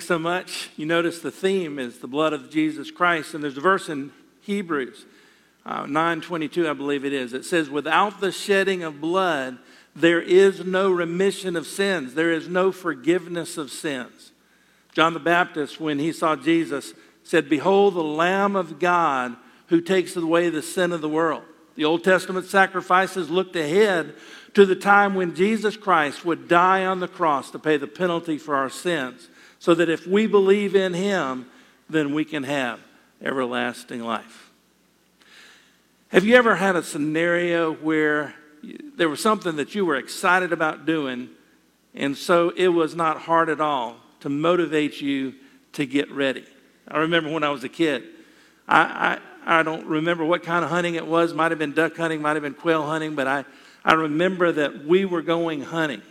so much. You notice the theme is the blood of Jesus Christ, and there's a verse in Hebrews uh, 9:22, I believe it is. It says, "Without the shedding of blood, there is no remission of sins. There is no forgiveness of sins." John the Baptist, when he saw Jesus, said, "Behold, the Lamb of God who takes away the sin of the world." The Old Testament sacrifices looked ahead to the time when Jesus Christ would die on the cross to pay the penalty for our sins, so that if we believe in him, then we can have everlasting life. Have you ever had a scenario where there was something that you were excited about doing, and so it was not hard at all to motivate you to get ready? I remember when I was a kid, I, I, I don't remember what kind of hunting it was. Might have been duck hunting, might have been quail hunting, but I, I remember that we were going hunting.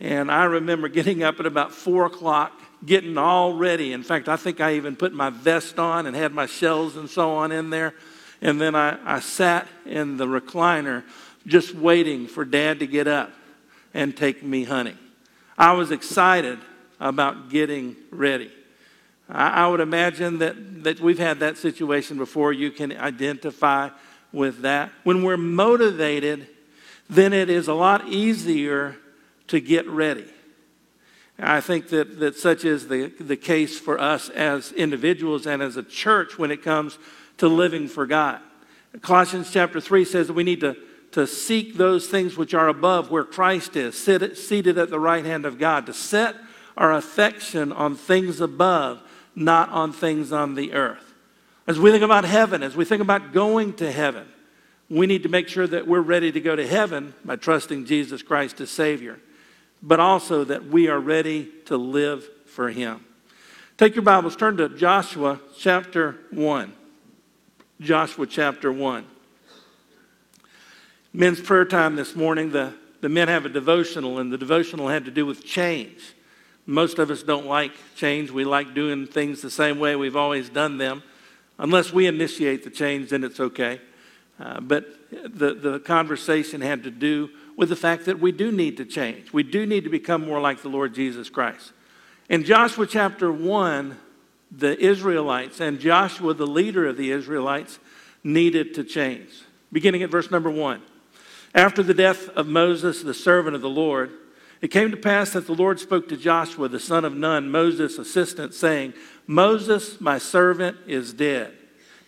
And I remember getting up at about four o'clock, getting all ready. In fact, I think I even put my vest on and had my shells and so on in there. And then I, I sat in the recliner just waiting for dad to get up and take me hunting. I was excited about getting ready. I, I would imagine that, that we've had that situation before. You can identify with that. When we're motivated, then it is a lot easier to get ready. I think that, that such is the, the case for us as individuals and as a church when it comes to living for God. Colossians chapter 3 says that we need to, to seek those things which are above where Christ is, sit, seated at the right hand of God, to set our affection on things above, not on things on the earth. As we think about heaven, as we think about going to heaven, we need to make sure that we're ready to go to heaven by trusting Jesus Christ as Savior, but also that we are ready to live for Him. Take your Bibles, turn to Joshua chapter 1. Joshua chapter 1. Men's prayer time this morning, the, the men have a devotional, and the devotional had to do with change. Most of us don't like change. We like doing things the same way we've always done them. Unless we initiate the change, then it's okay. Uh, but the, the conversation had to do with the fact that we do need to change. We do need to become more like the Lord Jesus Christ. In Joshua chapter 1, the Israelites and Joshua, the leader of the Israelites, needed to change. Beginning at verse number 1. After the death of Moses, the servant of the Lord, it came to pass that the Lord spoke to Joshua, the son of Nun, Moses' assistant, saying, Moses, my servant, is dead.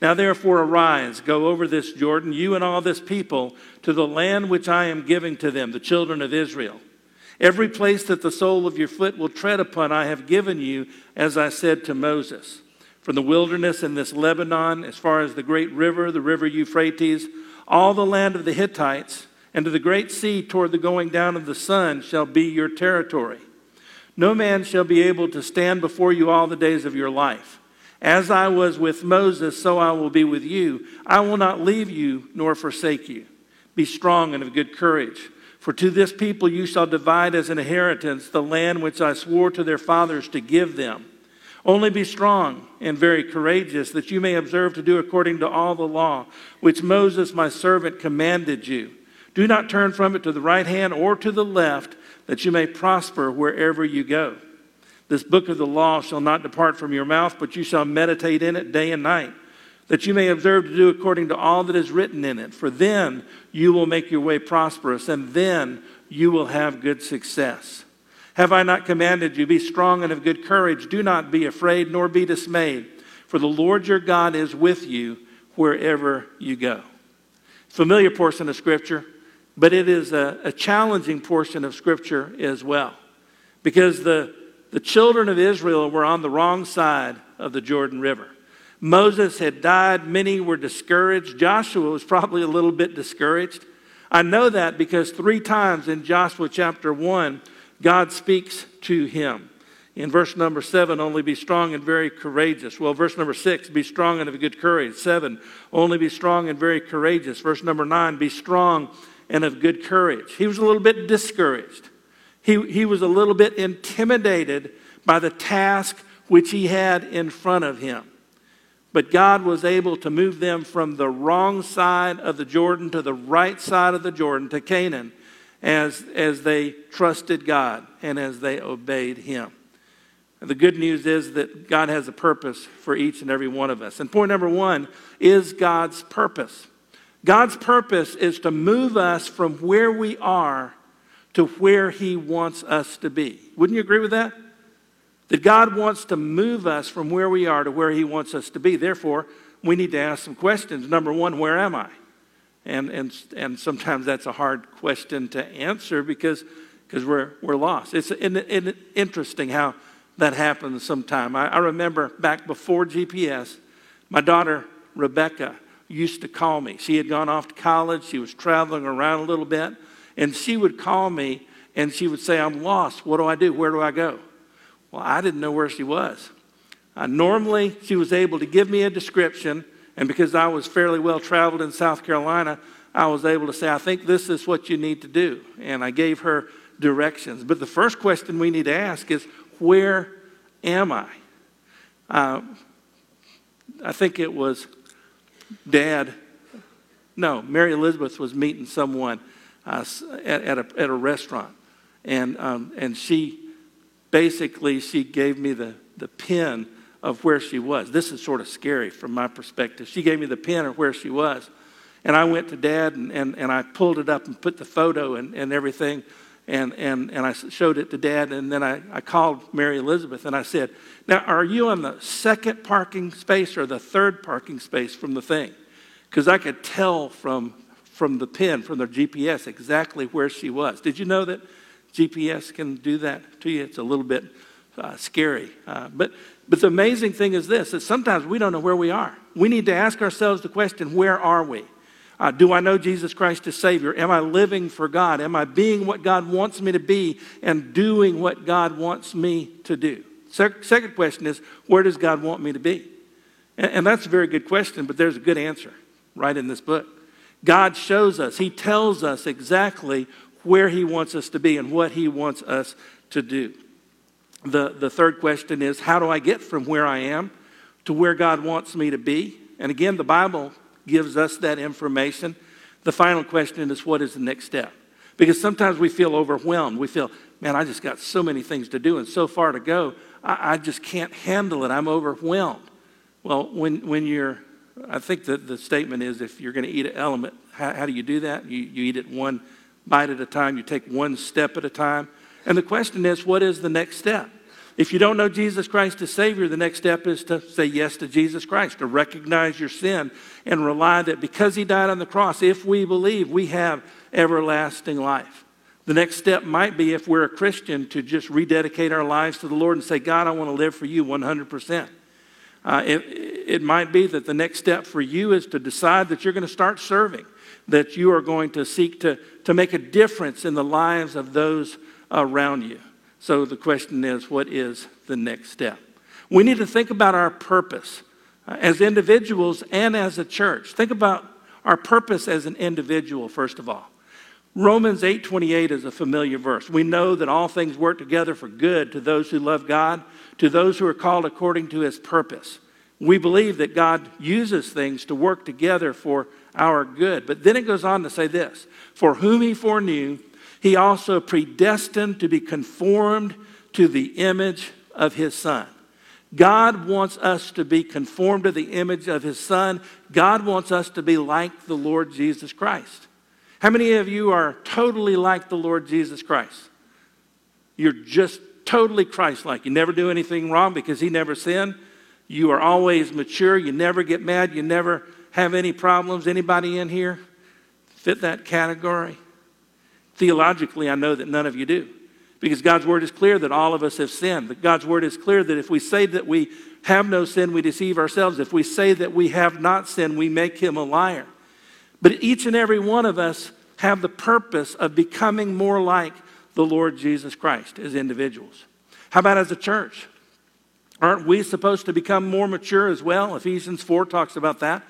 Now therefore arise, go over this Jordan, you and all this people, to the land which I am giving to them, the children of Israel. Every place that the sole of your foot will tread upon, I have given you, as I said to Moses. From the wilderness in this Lebanon, as far as the great river, the river Euphrates, all the land of the Hittites, and to the great sea toward the going down of the sun shall be your territory. No man shall be able to stand before you all the days of your life. As I was with Moses, so I will be with you. I will not leave you nor forsake you. Be strong and of good courage. For to this people you shall divide as an inheritance the land which I swore to their fathers to give them. Only be strong and very courageous, that you may observe to do according to all the law which Moses my servant commanded you. Do not turn from it to the right hand or to the left, that you may prosper wherever you go. This book of the law shall not depart from your mouth, but you shall meditate in it day and night, that you may observe to do according to all that is written in it. For then you will make your way prosperous, and then you will have good success. Have I not commanded you? Be strong and of good courage. Do not be afraid, nor be dismayed, for the Lord your God is with you wherever you go. Familiar portion of Scripture, but it is a, a challenging portion of Scripture as well, because the the children of Israel were on the wrong side of the Jordan River. Moses had died. Many were discouraged. Joshua was probably a little bit discouraged. I know that because three times in Joshua chapter 1, God speaks to him. In verse number 7, only be strong and very courageous. Well, verse number 6, be strong and of good courage. 7, only be strong and very courageous. Verse number 9, be strong and of good courage. He was a little bit discouraged. He, he was a little bit intimidated by the task which he had in front of him. But God was able to move them from the wrong side of the Jordan to the right side of the Jordan to Canaan as, as they trusted God and as they obeyed him. The good news is that God has a purpose for each and every one of us. And point number one is God's purpose. God's purpose is to move us from where we are to where He wants us to be. Wouldn't you agree with that? That God wants to move us from where we are to where He wants us to be. Therefore, we need to ask some questions. Number one, where am I? And, and, and sometimes that's a hard question to answer because, because we're, we're lost. It's in, in, interesting how that happens sometime. I, I remember back before GPS, my daughter, Rebecca, used to call me. She had gone off to college, she was traveling around a little bit, and she would call me and she would say, I'm lost. What do I do? Where do I go? Well, I didn't know where she was. Normally, she was able to give me a description, and because I was fairly well traveled in South Carolina, I was able to say, I think this is what you need to do. And I gave her directions. But the first question we need to ask is, Where am I? Uh, I think it was dad, no, Mary Elizabeth was meeting someone uh, at, at, a, at a restaurant. And, um, and she basically, she gave me the, the pin of where she was. This is sort of scary from my perspective. She gave me the pin of where she was. And I went to dad and, and, and I pulled it up and put the photo and, and everything. And, and, and I showed it to dad. And then I, I called Mary Elizabeth and I said, Now, are you on the second parking space or the third parking space from the thing? Because I could tell from, from the pin, from their GPS, exactly where she was. Did you know that GPS can do that to you? It's a little bit uh, scary. Uh, but, but the amazing thing is this that sometimes we don't know where we are. We need to ask ourselves the question where are we? Uh, do I know Jesus Christ as Savior? Am I living for God? Am I being what God wants me to be and doing what God wants me to do? Se- second question is, where does God want me to be? And, and that's a very good question, but there's a good answer right in this book. God shows us, He tells us exactly where He wants us to be and what He wants us to do. The, the third question is, how do I get from where I am to where God wants me to be? And again, the Bible gives us that information. The final question is what is the next step? Because sometimes we feel overwhelmed. We feel, man, I just got so many things to do and so far to go. I, I just can't handle it. I'm overwhelmed. Well, when, when you're, I think that the statement is if you're going to eat an element, how, how do you do that? You, you eat it one bite at a time, you take one step at a time. And the question is, what is the next step? If you don't know Jesus Christ as Savior, the next step is to say yes to Jesus Christ, to recognize your sin and rely that because He died on the cross, if we believe, we have everlasting life. The next step might be, if we're a Christian, to just rededicate our lives to the Lord and say, God, I want to live for you 100%. Uh, it, it might be that the next step for you is to decide that you're going to start serving, that you are going to seek to, to make a difference in the lives of those around you. So the question is, what is the next step? We need to think about our purpose uh, as individuals and as a church. Think about our purpose as an individual, first of all. Romans 8:28 is a familiar verse. We know that all things work together for good to those who love God, to those who are called according to his purpose. We believe that God uses things to work together for our good. But then it goes on to say this, for whom he foreknew, he also predestined to be conformed to the image of his son. God wants us to be conformed to the image of his son. God wants us to be like the Lord Jesus Christ. How many of you are totally like the Lord Jesus Christ? You're just totally Christ like. You never do anything wrong because he never sinned. You are always mature. You never get mad. You never have any problems. Anybody in here fit that category? Theologically, I know that none of you do. Because God's word is clear that all of us have sinned. That God's word is clear that if we say that we have no sin, we deceive ourselves. If we say that we have not sinned, we make him a liar. But each and every one of us have the purpose of becoming more like the Lord Jesus Christ as individuals. How about as a church? Aren't we supposed to become more mature as well? Ephesians 4 talks about that.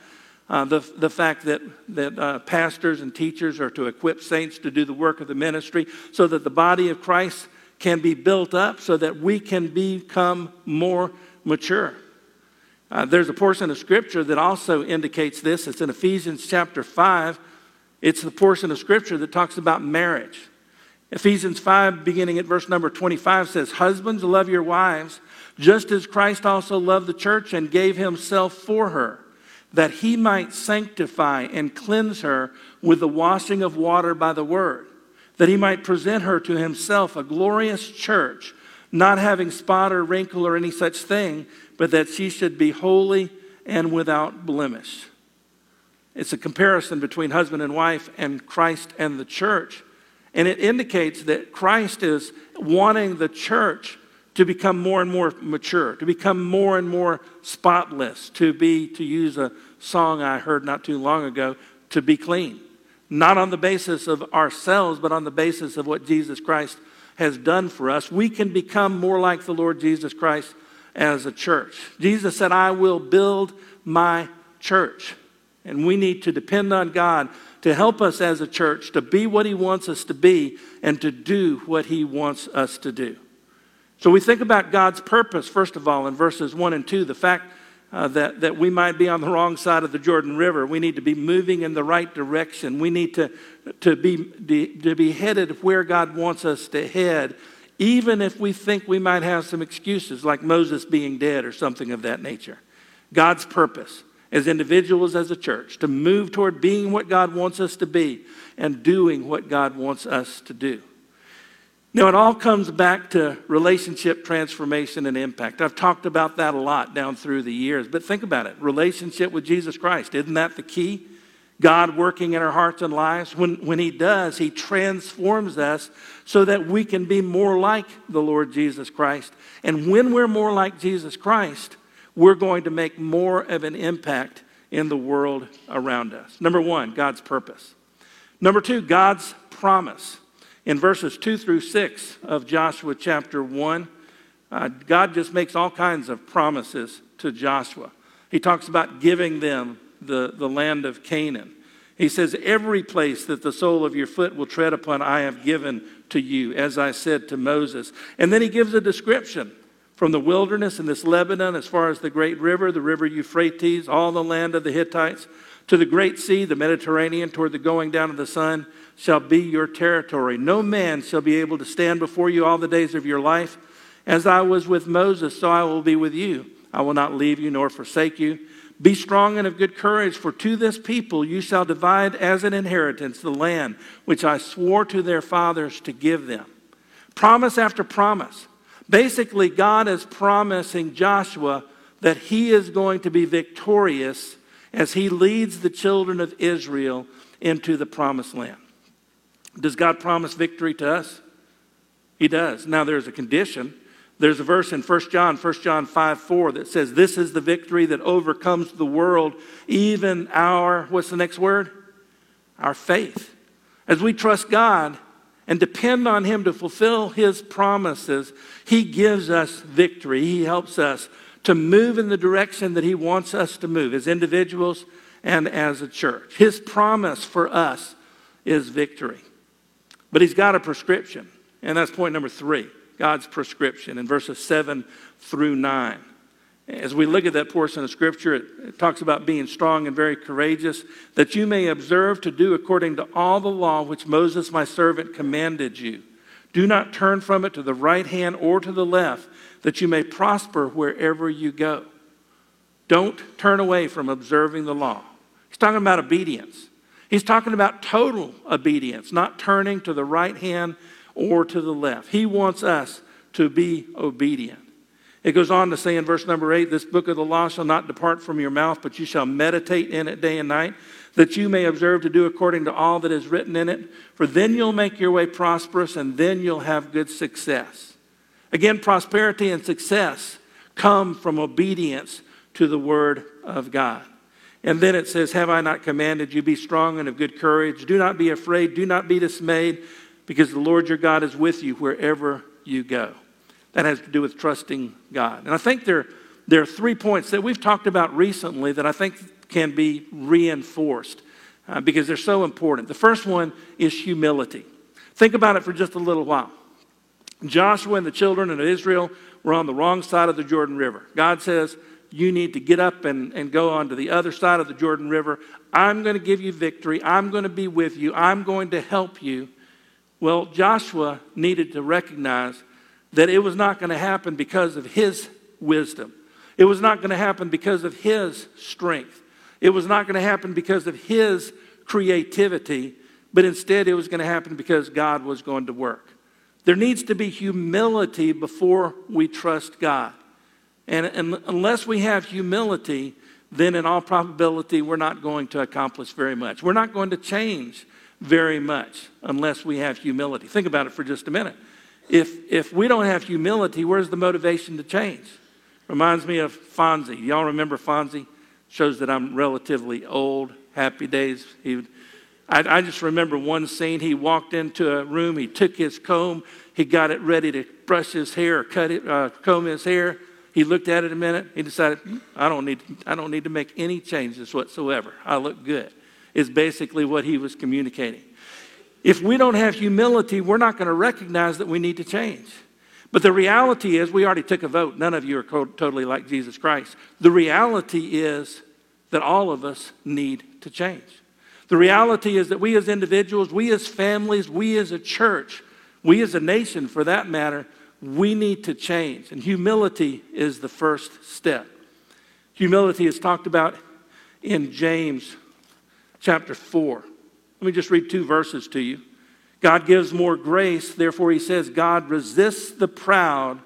Uh, the, the fact that, that uh, pastors and teachers are to equip saints to do the work of the ministry so that the body of Christ can be built up so that we can become more mature. Uh, there's a portion of Scripture that also indicates this. It's in Ephesians chapter 5. It's the portion of Scripture that talks about marriage. Ephesians 5, beginning at verse number 25, says, Husbands, love your wives, just as Christ also loved the church and gave himself for her, that he might sanctify and cleanse her with the washing of water by the word, that he might present her to himself a glorious church, not having spot or wrinkle or any such thing, but that she should be holy and without blemish. It's a comparison between husband and wife and Christ and the church. And it indicates that Christ is wanting the church to become more and more mature, to become more and more spotless, to be, to use a song I heard not too long ago, to be clean. Not on the basis of ourselves, but on the basis of what Jesus Christ has done for us. We can become more like the Lord Jesus Christ as a church. Jesus said, I will build my church. And we need to depend on God to help us as a church to be what He wants us to be and to do what He wants us to do. So we think about God's purpose, first of all, in verses 1 and 2, the fact uh, that, that we might be on the wrong side of the Jordan River. We need to be moving in the right direction. We need to, to, be, to be headed where God wants us to head, even if we think we might have some excuses, like Moses being dead or something of that nature. God's purpose as individuals, as a church, to move toward being what God wants us to be and doing what God wants us to do. Now, it all comes back to relationship transformation and impact. I've talked about that a lot down through the years, but think about it relationship with Jesus Christ. Isn't that the key? God working in our hearts and lives. When, when He does, He transforms us so that we can be more like the Lord Jesus Christ. And when we're more like Jesus Christ, we're going to make more of an impact in the world around us. Number one, God's purpose. Number two, God's promise. In verses 2 through 6 of Joshua chapter 1, uh, God just makes all kinds of promises to Joshua. He talks about giving them the, the land of Canaan. He says, Every place that the sole of your foot will tread upon, I have given to you, as I said to Moses. And then he gives a description from the wilderness in this Lebanon, as far as the great river, the river Euphrates, all the land of the Hittites, to the great sea, the Mediterranean, toward the going down of the sun, shall be your territory. No man shall be able to stand before you all the days of your life. As I was with Moses, so I will be with you. I will not leave you nor forsake you. Be strong and of good courage, for to this people you shall divide as an inheritance the land which I swore to their fathers to give them. Promise after promise. Basically, God is promising Joshua that he is going to be victorious as he leads the children of Israel into the promised land. Does God promise victory to us? He does. Now, there's a condition. There's a verse in 1 John, 1 John 5 4 that says, This is the victory that overcomes the world, even our, what's the next word? Our faith. As we trust God, and depend on Him to fulfill His promises, He gives us victory. He helps us to move in the direction that He wants us to move as individuals and as a church. His promise for us is victory. But He's got a prescription, and that's point number three God's prescription in verses 7 through 9. As we look at that portion of Scripture, it, it, talks about being strong and very courageous, that you may observe to do according to all the law which Moses, my servant, commanded you. Do not turn from it to the right hand or to the left, that you may prosper wherever you go. Don't turn away from observing the law. He's talking about obedience. He's talking about total obedience, not turning to the right hand or to the left. He wants us to be obedient. It goes on to say in verse number eight, This book of the law shall not depart from your mouth, but you shall meditate in it day and night, that you may observe to do according to all that is written in it. For then you'll make your way prosperous, and then you'll have good success. Again, prosperity and success come from obedience to the word of God. And then it says, Have I not commanded you, be strong and of good courage? Do not be afraid, do not be dismayed, because the Lord your God is with you wherever you go. That has to do with trusting God. And I think there, there are three points that we've talked about recently that I think can be reinforced uh, because they're so important. The first one is humility. Think about it for just a little while. Joshua and the children of Israel were on the wrong side of the Jordan River. God says, You need to get up and, and go on to the other side of the Jordan River. I'm going to give you victory. I'm going to be with you. I'm going to help you. Well, Joshua needed to recognize that it was not going to happen because of his wisdom. It was not going to happen because of his strength. It was not going to happen because of his creativity, but instead it was going to happen because God was going to work. There needs to be humility before we trust God. And, and unless we have humility, then in all probability, we're not going to accomplish very much. We're not going to change very much unless we have humility. Think about it for just a minute. If, if we don't have humility, where's the motivation to change? Reminds me of Fonzie. Y'all remember Fonzie? Shows that I'm relatively old. Happy Days. He would, I, I just remember one scene. He walked into a room, he took his comb, he got it ready to brush his hair cut it, uh, comb his hair. He looked at it a minute. He decided, hmm, I don't need, I don't need to make any changes whatsoever. I look good. Is basically what he was communicating. If we don't have humility, we're not going to recognize that we need to change. But the reality is, we already took a vote. None of you are totally like Jesus Christ. The reality is that all of us need to change. The reality is that we as individuals, we as families, we as a church, we as a nation for that matter, we need to change. And humility is the first step. Humility is talked about in James chapter 4. Let me just read two verses to you. God gives more grace, therefore, he says, God resists the proud,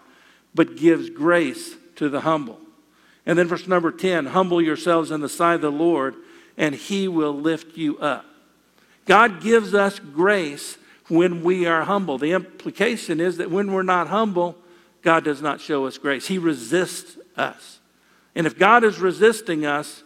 but gives grace to the humble. And then verse number 10 humble yourselves in the sight of the Lord, and he will lift you up. God gives us grace when we are humble. The implication is that when we're not humble, God does not show us grace. He resists us. And if God is resisting us,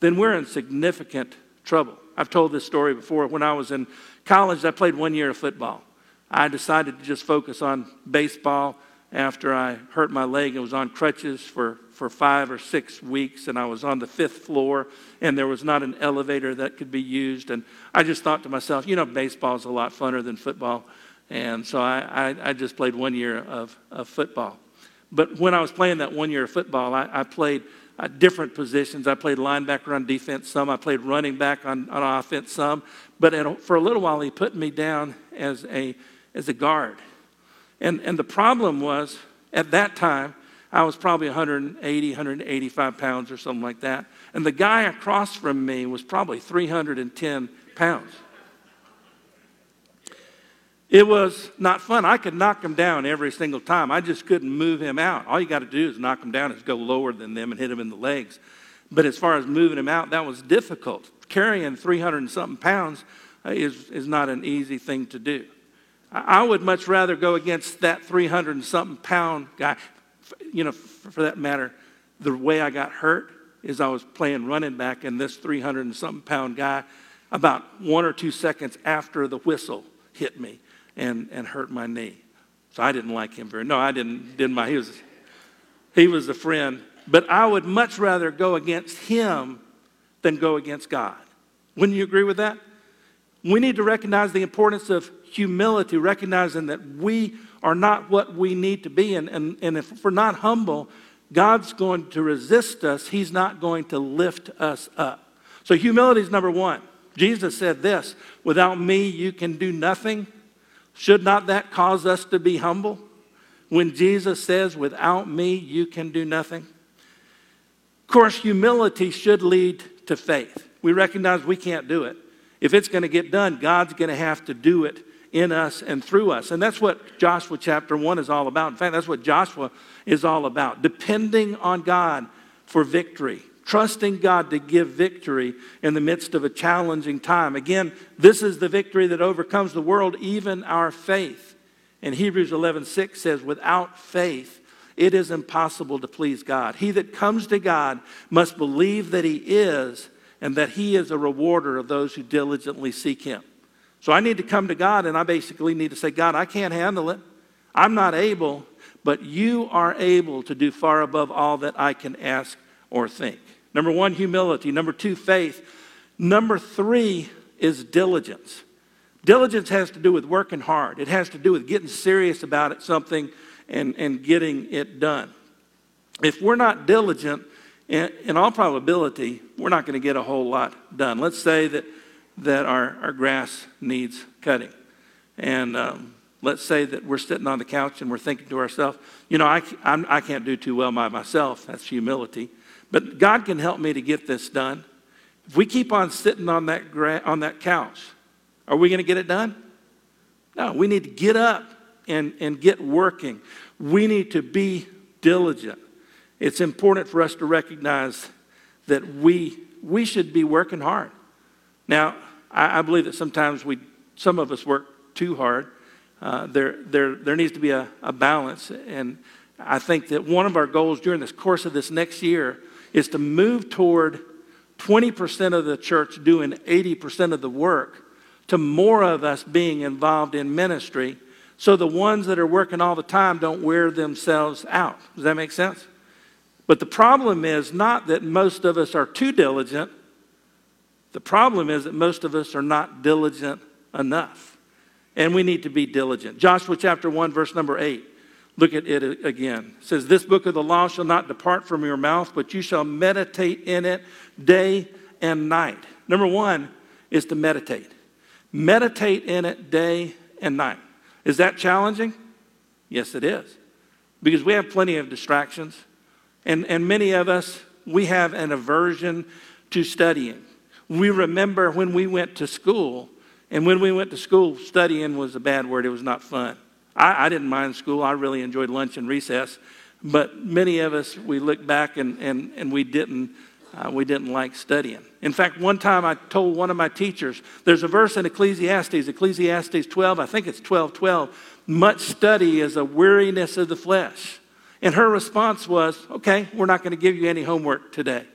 then we're in significant trouble. I've told this story before. When I was in college, I played one year of football. I decided to just focus on baseball after I hurt my leg and was on crutches for, for five or six weeks, and I was on the fifth floor, and there was not an elevator that could be used. And I just thought to myself, you know, baseball is a lot funner than football. And so I, I, I just played one year of, of football. But when I was playing that one year of football, I, I played uh, different positions. I played linebacker on defense some, I played running back on, on offense some. But a, for a little while, he put me down as a, as a guard. And, and the problem was, at that time, I was probably 180, 185 pounds or something like that. And the guy across from me was probably 310 pounds. It was not fun. I could knock him down every single time. I just couldn't move him out. All you got to do is knock him down, is go lower than them and hit him in the legs. But as far as moving him out, that was difficult. Carrying 300 and something pounds uh, is, is not an easy thing to do. I would much rather go against that 300 and something pound guy. You know, for that matter, the way I got hurt is I was playing running back, and this 300 and something pound guy, about one or two seconds after the whistle hit me and, and hurt my knee. So I didn't like him very. No, I didn't. Didn't my he was he was a friend, but I would much rather go against him than go against God. Wouldn't you agree with that? We need to recognize the importance of humility, recognizing that we are not what we need to be. And, and, and if we're not humble, God's going to resist us. He's not going to lift us up. So, humility is number one. Jesus said this without me, you can do nothing. Should not that cause us to be humble? When Jesus says, without me, you can do nothing. Of course, humility should lead to faith. We recognize we can't do it. If it's going to get done, God's going to have to do it in us and through us. And that's what Joshua chapter 1 is all about. In fact, that's what Joshua is all about depending on God for victory, trusting God to give victory in the midst of a challenging time. Again, this is the victory that overcomes the world, even our faith. And Hebrews 11:6 says, "Without faith, it is impossible to please God. He that comes to God must believe that he is and that he is a rewarder of those who diligently seek him." So I need to come to God and I basically need to say, God, I can't handle it. I'm not able, but you are able to do far above all that I can ask or think. Number one, humility. Number two, faith. Number three is diligence. Diligence has to do with working hard, it has to do with getting serious about it, something and, and getting it done. If we're not diligent, in, in all probability, we're not going to get a whole lot done. Let's say that that our, our grass needs cutting. And um, let's say that we're sitting on the couch and we're thinking to ourselves, you know, I, I'm, I can not do too well by myself. That's humility. But God can help me to get this done. If we keep on sitting on that, gra- on that couch, are we going to get it done? No, we need to get up and, and get working. We need to be diligent. It's important for us to recognize that we, we should be working hard. Now, I, I believe that sometimes we, some of us work too hard. Uh, there, there, there needs to be a, a balance. And I think that one of our goals during this course of this next year is to move toward 20% of the church doing 80% of the work to more of us being involved in ministry so the ones that are working all the time don't wear themselves out. Does that make sense? But the problem is not that most of us are too diligent. The problem is that most of us are not diligent enough. And we need to be diligent. Joshua chapter 1, verse number 8. Look at it again. It says, This book of the law shall not depart from your mouth, but you shall meditate in it day and night. Number one is to meditate. Meditate in it day and night. Is that challenging? Yes, it is. Because we have plenty of distractions. And, and many of us, we have an aversion to studying. We remember when we went to school, and when we went to school, studying was a bad word. It was not fun. I, I didn't mind school. I really enjoyed lunch and recess. But many of us, we look back and, and, and we, didn't, uh, we didn't like studying. In fact, one time I told one of my teachers, there's a verse in Ecclesiastes, Ecclesiastes 12, I think it's 12 12, much study is a weariness of the flesh. And her response was, okay, we're not going to give you any homework today.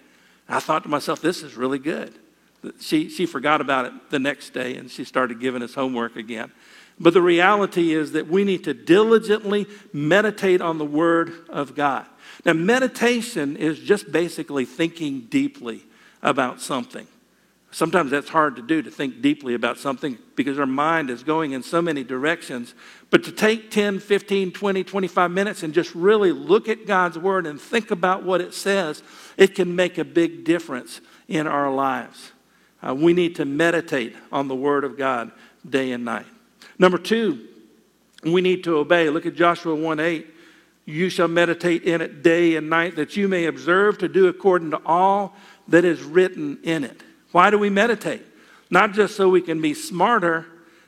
I thought to myself, this is really good. She, she forgot about it the next day and she started giving us homework again. But the reality is that we need to diligently meditate on the Word of God. Now, meditation is just basically thinking deeply about something. Sometimes that's hard to do, to think deeply about something because our mind is going in so many directions. But to take 10, 15, 20, 25 minutes and just really look at God's Word and think about what it says, it can make a big difference in our lives. Uh, we need to meditate on the Word of God day and night. Number two, we need to obey. Look at Joshua 1 8. You shall meditate in it day and night, that you may observe to do according to all that is written in it. Why do we meditate? Not just so we can be smarter,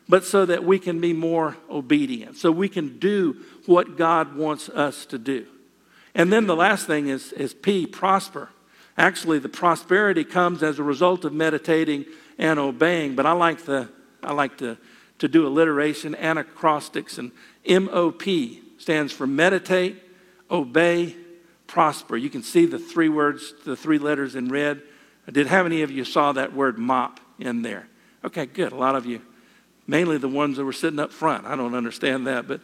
but so that we can be more obedient, so we can do what God wants us to do. And then the last thing is, is P, prosper. Actually, the prosperity comes as a result of meditating and obeying, but I like, the, I like to to do alliteration, anacrostics, and MOP stands for meditate, obey, prosper. You can see the three words, the three letters in red. Did how many of you saw that word mop in there? Okay, good. A lot of you, mainly the ones that were sitting up front. I don't understand that, but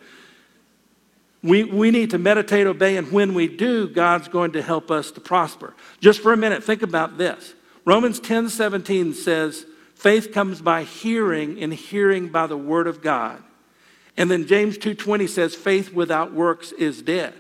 we, we need to meditate, obey, and when we do, God's going to help us to prosper. Just for a minute, think about this. Romans 10 17 says, Faith comes by hearing and hearing by the word of God. And then James 2:20 says faith without works is dead.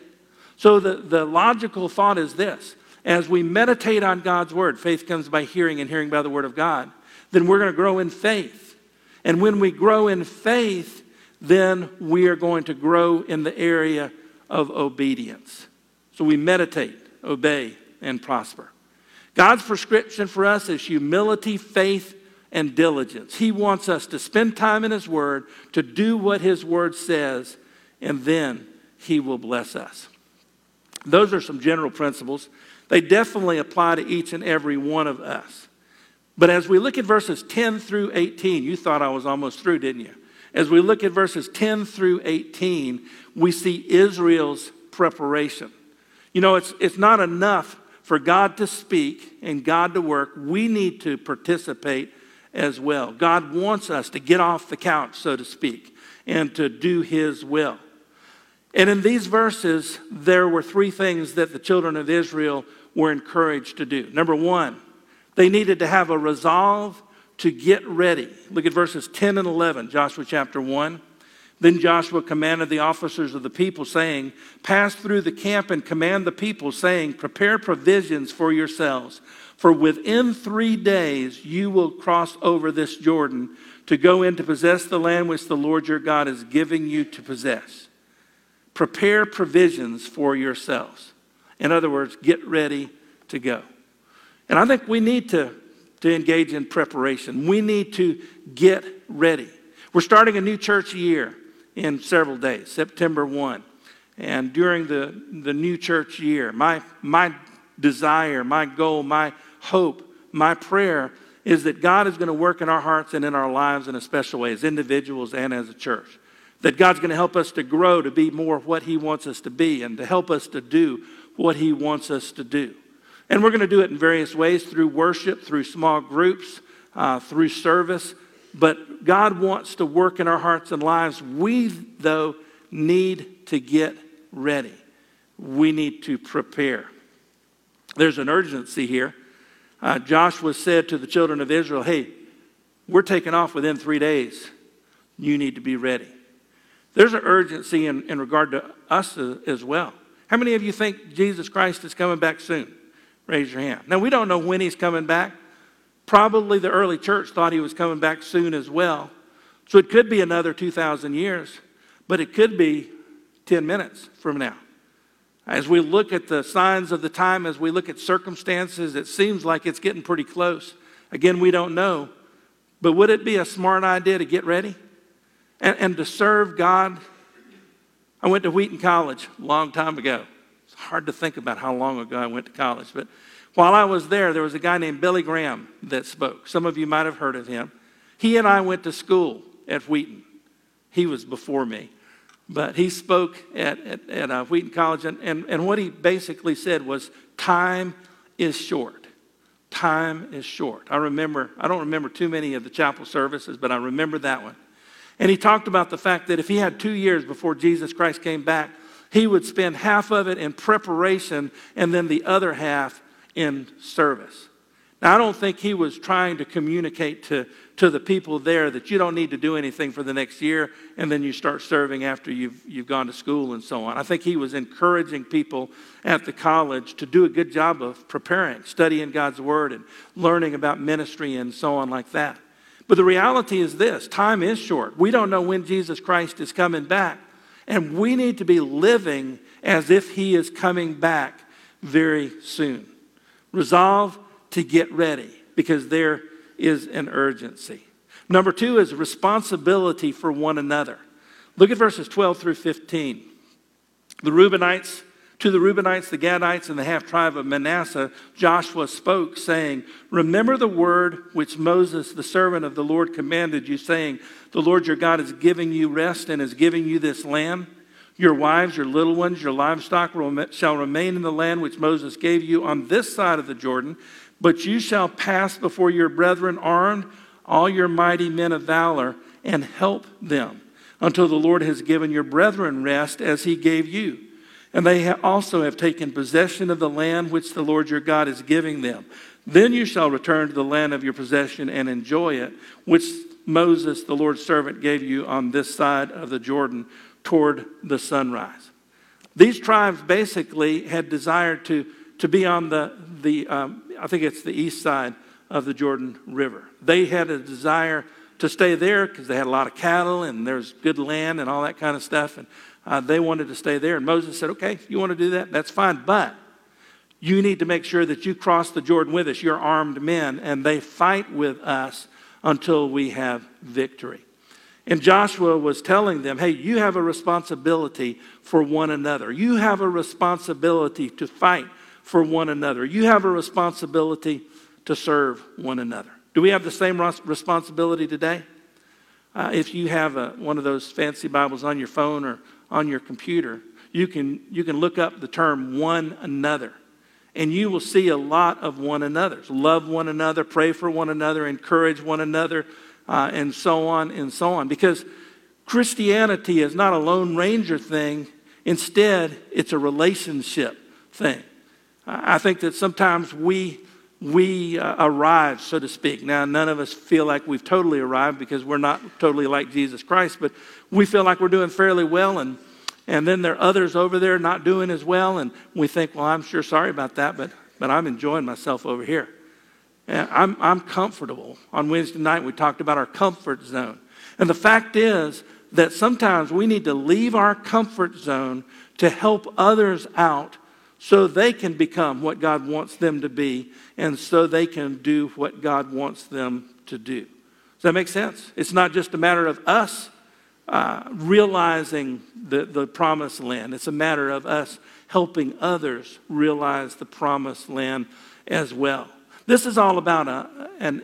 So the, the logical thought is this. As we meditate on God's word, faith comes by hearing and hearing by the word of God, then we're going to grow in faith. And when we grow in faith, then we are going to grow in the area of obedience. So we meditate, obey, and prosper. God's prescription for us is humility, faith, and diligence. He wants us to spend time in His Word, to do what His Word says, and then He will bless us. Those are some general principles. They definitely apply to each and every one of us. But as we look at verses 10 through 18, you thought I was almost through, didn't you? As we look at verses 10 through 18, we see Israel's preparation. You know, it's, it's not enough for God to speak and God to work. We need to participate as well. God wants us to get off the couch, so to speak, and to do His will. And in these verses, there were three things that the children of Israel were encouraged to do. Number one, they needed to have a resolve to get ready. Look at verses 10 and 11, Joshua chapter 1. Then Joshua commanded the officers of the people, saying, Pass through the camp and command the people, saying, Prepare provisions for yourselves for within three days you will cross over this Jordan to go in to possess the land which the Lord your God is giving you to possess. Prepare provisions for yourselves. In other words, get ready to go. And I think we need to, to engage in preparation. We need to get ready. We're starting a new church year in several days, September 1. And during the, the new church year, my, my desire, my goal, my hope, my prayer is that God is going to work in our hearts and in our lives in a special way as individuals and as a church. That God's going to help us to grow to be more what He wants us to be and to help us to do what He wants us to do. And we're going to do it in various ways through worship, through small groups, uh, through service. But God wants to work in our hearts and lives. We, though, need to get ready. We need to prepare. There's an urgency here. Uh, Joshua said to the children of Israel, Hey, we're taking off within three days. You need to be ready. There's an urgency in, in regard to us as well. How many of you think Jesus Christ is coming back soon? Raise your hand. Now, we don't know when he's coming back. Probably the early church thought he was coming back soon as well. So it could be another 2,000 years, but it could be 10 minutes from now. As we look at the signs of the time, as we look at circumstances, it seems like it's getting pretty close. Again, we don't know. But would it be a smart idea to get ready and, and to serve God? I went to Wheaton College a long time ago. It's hard to think about how long ago I went to college. But while I was there, there was a guy named Billy Graham that spoke. Some of you might have heard of him. He and I went to school at Wheaton. He was before me. But he spoke at, at, at uh, Wheaton College, and, and, and what he basically said was time is short. Time is short. I remember, I don't remember too many of the chapel services, but I remember that one. And he talked about the fact that if he had two years before Jesus Christ came back, he would spend half of it in preparation and then the other half in service. Now, I don't think he was trying to communicate to, to the people there that you don't need to do anything for the next year and then you start serving after you've, you've gone to school and so on. I think he was encouraging people at the college to do a good job of preparing, studying God's Word, and learning about ministry and so on like that. But the reality is this time is short. We don't know when Jesus Christ is coming back, and we need to be living as if he is coming back very soon. Resolve to get ready because there is an urgency. Number two is responsibility for one another. Look at verses 12 through 15. The Reubenites, to the Reubenites, the Gadites, and the half tribe of Manasseh, Joshua spoke, saying, Remember the word which Moses, the servant of the Lord, commanded you, saying, The Lord your God is giving you rest and is giving you this land. Your wives, your little ones, your livestock shall remain in the land which Moses gave you on this side of the Jordan, but you shall pass before your brethren armed, all your mighty men of valor, and help them until the Lord has given your brethren rest as he gave you. And they also have taken possession of the land which the Lord your God is giving them. Then you shall return to the land of your possession and enjoy it, which Moses, the Lord's servant, gave you on this side of the Jordan toward the sunrise. These tribes basically had desired to, to be on the, the um, I think it's the east side of the Jordan River. They had a desire to stay there because they had a lot of cattle and there's good land and all that kind of stuff. And uh, they wanted to stay there. And Moses said, okay, you want to do that, that's fine. But you need to make sure that you cross the Jordan with us. You're armed men, and they fight with us until we have victory. And Joshua was telling them, hey, you have a responsibility for one another. You have a responsibility to fight for one another. You have a responsibility to serve one another. Do we have the same responsibility today? Uh, if you have a, one of those fancy Bibles on your phone or on your computer, you can, you can look up the term one another. And you will see a lot of one another's. Love one another, pray for one another, encourage one another, uh, and so on and so on. Because Christianity is not a Lone Ranger thing, instead, it's a relationship thing. I think that sometimes we we uh, arrive, so to speak. Now, none of us feel like we've totally arrived because we're not totally like Jesus Christ, but we feel like we're doing fairly well, and and then there are others over there not doing as well, and we think, well, I'm sure sorry about that, but but I'm enjoying myself over here. And I'm, I'm comfortable. On Wednesday night, we talked about our comfort zone. And the fact is that sometimes we need to leave our comfort zone to help others out so they can become what God wants them to be and so they can do what God wants them to do. Does that make sense? It's not just a matter of us uh, realizing the, the promised land, it's a matter of us helping others realize the promised land as well. This is all about a, an,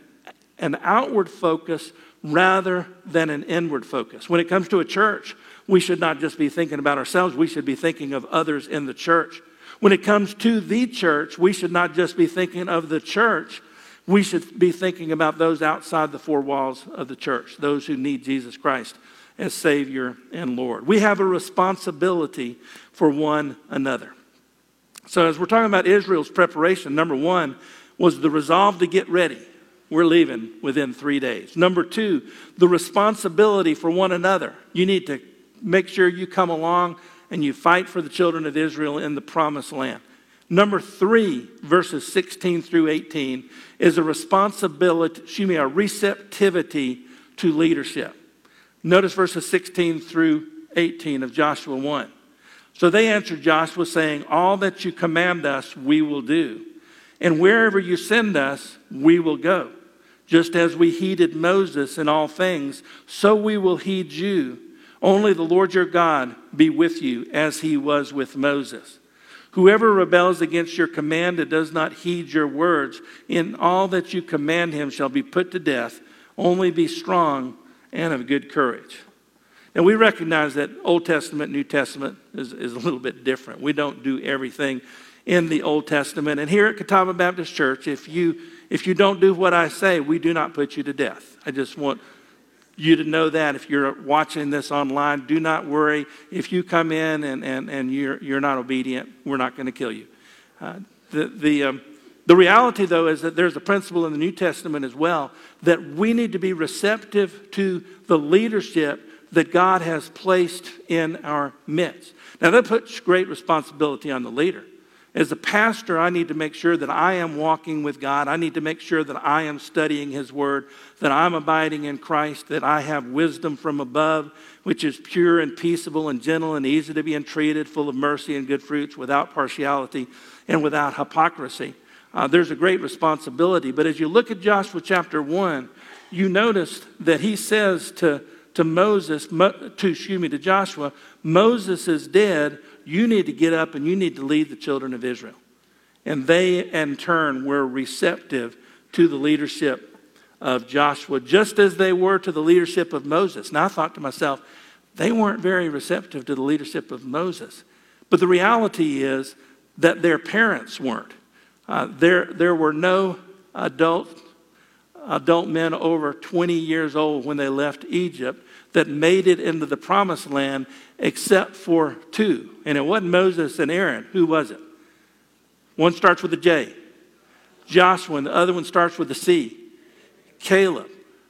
an outward focus rather than an inward focus. When it comes to a church, we should not just be thinking about ourselves, we should be thinking of others in the church. When it comes to the church, we should not just be thinking of the church, we should be thinking about those outside the four walls of the church, those who need Jesus Christ as Savior and Lord. We have a responsibility for one another. So, as we're talking about Israel's preparation, number one was the resolve to get ready. We're leaving within three days. Number two, the responsibility for one another. You need to make sure you come along and you fight for the children of Israel in the promised land. Number three, verses 16 through 18, is a responsibility, excuse me, a receptivity to leadership. Notice verses 16 through 18 of Joshua 1. So they answered Joshua, saying, All that you command us, we will do. And wherever you send us, we will go. Just as we heeded Moses in all things, so we will heed you. Only the Lord your God be with you as he was with Moses. Whoever rebels against your command and does not heed your words, in all that you command him shall be put to death. Only be strong and of good courage. And we recognize that Old Testament, New Testament is, is a little bit different. We don't do everything in the Old Testament. And here at Catawba Baptist Church, if you, if you don't do what I say, we do not put you to death. I just want you to know that if you're watching this online, do not worry. If you come in and, and, and you're, you're not obedient, we're not going to kill you. Uh, the, the, um, the reality, though, is that there's a principle in the New Testament as well that we need to be receptive to the leadership that God has placed in our midst. Now, that puts great responsibility on the leader. As a pastor, I need to make sure that I am walking with God. I need to make sure that I am studying His Word, that I'm abiding in Christ, that I have wisdom from above, which is pure and peaceable and gentle and easy to be entreated, full of mercy and good fruits, without partiality and without hypocrisy. Uh, there's a great responsibility. But as you look at Joshua chapter 1, you notice that he says to, to Moses, to, excuse me, to Joshua, Moses is dead you need to get up and you need to lead the children of Israel. And they, in turn, were receptive to the leadership of Joshua, just as they were to the leadership of Moses. Now, I thought to myself, they weren't very receptive to the leadership of Moses. But the reality is that their parents weren't. Uh, there, there were no adult, adult men over 20 years old when they left Egypt that made it into the promised land except for two. And it wasn't Moses and Aaron. Who was it? One starts with a J. Joshua, and the other one starts with a C. Caleb.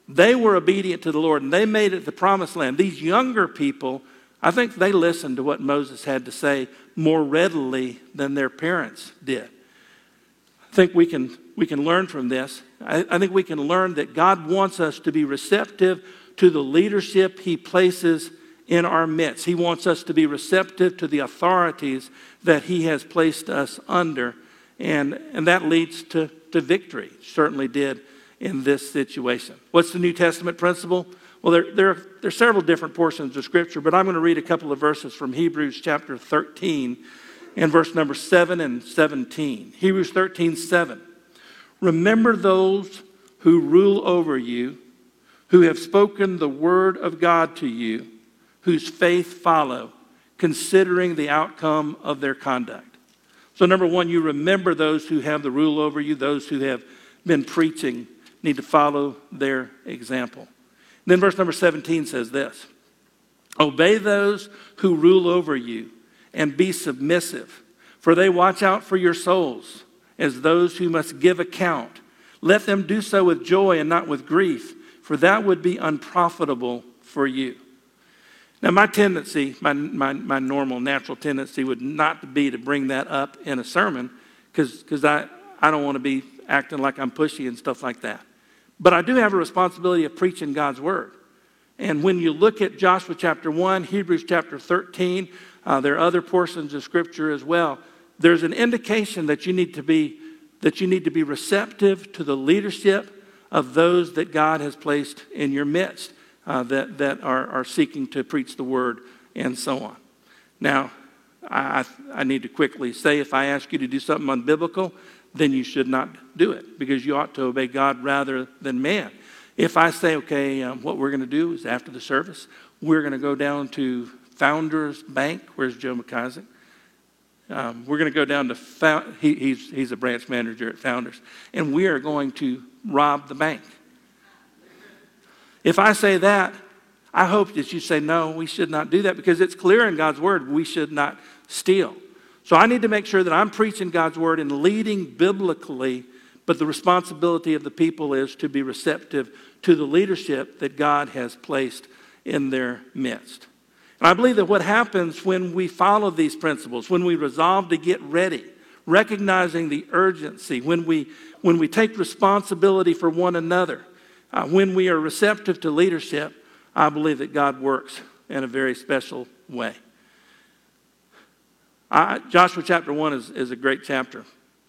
They were obedient to the Lord and they made it the promised land. These younger people, I think they listened to what Moses had to say more readily than their parents did. I think we can, we can learn from this. I, I think we can learn that God wants us to be receptive to the leadership he places in our midst. He wants us to be receptive to the authorities that he has placed us under. And, and that leads to, to victory, certainly did in this situation. What's the New Testament principle? Well, there, there, there are several different portions of Scripture, but I'm going to read a couple of verses from Hebrews chapter 13 and verse number 7 and 17. Hebrews 13, 7. Remember those who rule over you who have spoken the word of God to you, whose faith follow, considering the outcome of their conduct. So, number one, you remember those who have the rule over you, those who have been preaching, need to follow their example. And then, verse number 17 says this Obey those who rule over you and be submissive, for they watch out for your souls as those who must give account. Let them do so with joy and not with grief for that would be unprofitable for you. Now, my tendency, my, my, my normal, natural tendency would not be to bring that up in a sermon because I, I don't want to be acting like I'm pushy and stuff like that. But I do have a responsibility of preaching God's word. And when you look at Joshua chapter 1, Hebrews chapter 13, uh, there are other portions of scripture as well. There's an indication that you need to be that you need to be receptive to the leadership of those that God has placed in your midst uh, that, that are, are seeking to preach the word and so on. Now, I, I need to quickly say if I ask you to do something unbiblical, then you should not do it because you ought to obey God rather than man. If I say, okay, um, what we're going to do is after the service, we're going to go down to Founders Bank. Where's Joe McIsaac? Um, we're going to go down to, he, he's, he's a branch manager at Founders, and we are going to rob the bank. If I say that, I hope that you say, no, we should not do that because it's clear in God's word we should not steal. So I need to make sure that I'm preaching God's word and leading biblically, but the responsibility of the people is to be receptive to the leadership that God has placed in their midst. And I believe that what happens when we follow these principles, when we resolve to get ready, recognizing the urgency, when we, when we take responsibility for one another, uh, when we are receptive to leadership, I believe that God works in a very special way. I, Joshua chapter 1 is, is a great chapter.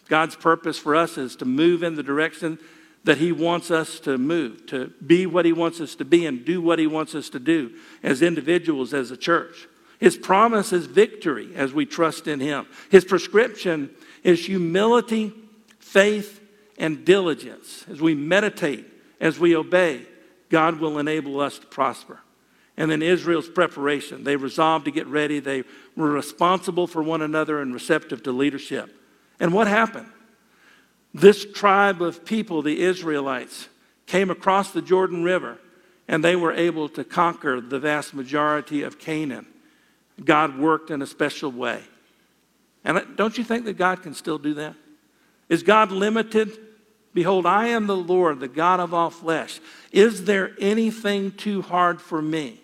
God's purpose for us is to move in the direction that He wants us to move, to be what He wants us to be, and do what He wants us to do as individuals, as a church. His promise is victory as we trust in Him. His prescription is humility, faith, and diligence. As we meditate, as we obey, God will enable us to prosper. And then Israel's preparation. They resolved to get ready. They were responsible for one another and receptive to leadership. And what happened? This tribe of people, the Israelites, came across the Jordan River and they were able to conquer the vast majority of Canaan. God worked in a special way. And don't you think that God can still do that? Is God limited? Behold, I am the Lord, the God of all flesh. Is there anything too hard for me?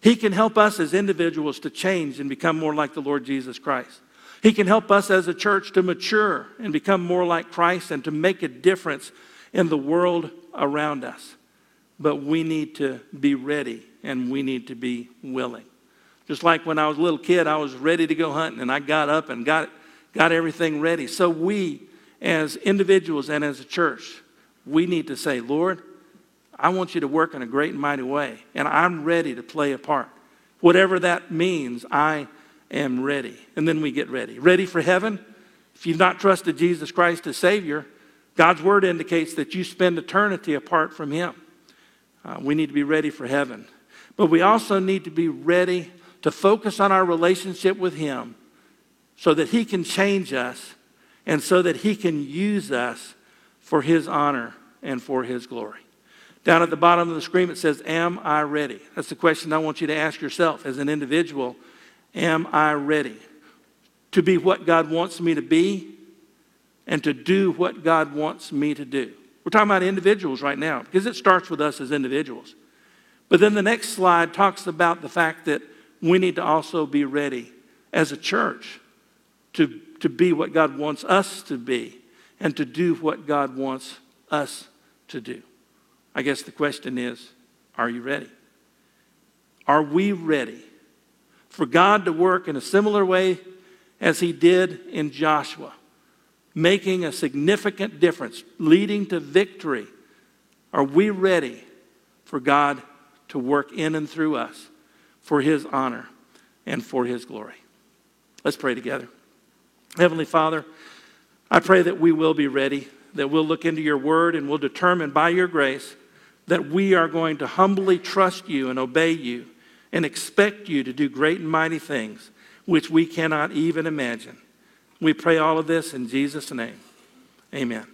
He can help us as individuals to change and become more like the Lord Jesus Christ. He can help us as a church to mature and become more like Christ and to make a difference in the world around us. But we need to be ready and we need to be willing. Just like when I was a little kid, I was ready to go hunting and I got up and got, got everything ready. So we, as individuals and as a church, we need to say, Lord, I want you to work in a great and mighty way, and I'm ready to play a part. Whatever that means, I am ready. And then we get ready. Ready for heaven? If you've not trusted Jesus Christ as Savior, God's Word indicates that you spend eternity apart from Him. Uh, we need to be ready for heaven. But we also need to be ready to focus on our relationship with Him so that He can change us and so that He can use us for His honor and for His glory. Down at the bottom of the screen, it says, Am I ready? That's the question I want you to ask yourself as an individual Am I ready to be what God wants me to be and to do what God wants me to do? We're talking about individuals right now because it starts with us as individuals. But then the next slide talks about the fact that we need to also be ready as a church to, to be what God wants us to be and to do what God wants us to do. I guess the question is are you ready? Are we ready for God to work in a similar way as He did in Joshua, making a significant difference, leading to victory. Are we ready for God to work in and through us for His honor and for His glory? Let's pray together. Heavenly Father, I pray that we will be ready, that we'll look into your word and we'll determine by your grace that we are going to humbly trust you and obey you and expect you to do great and mighty things which we cannot even imagine. We pray all of this in Jesus' name. Amen.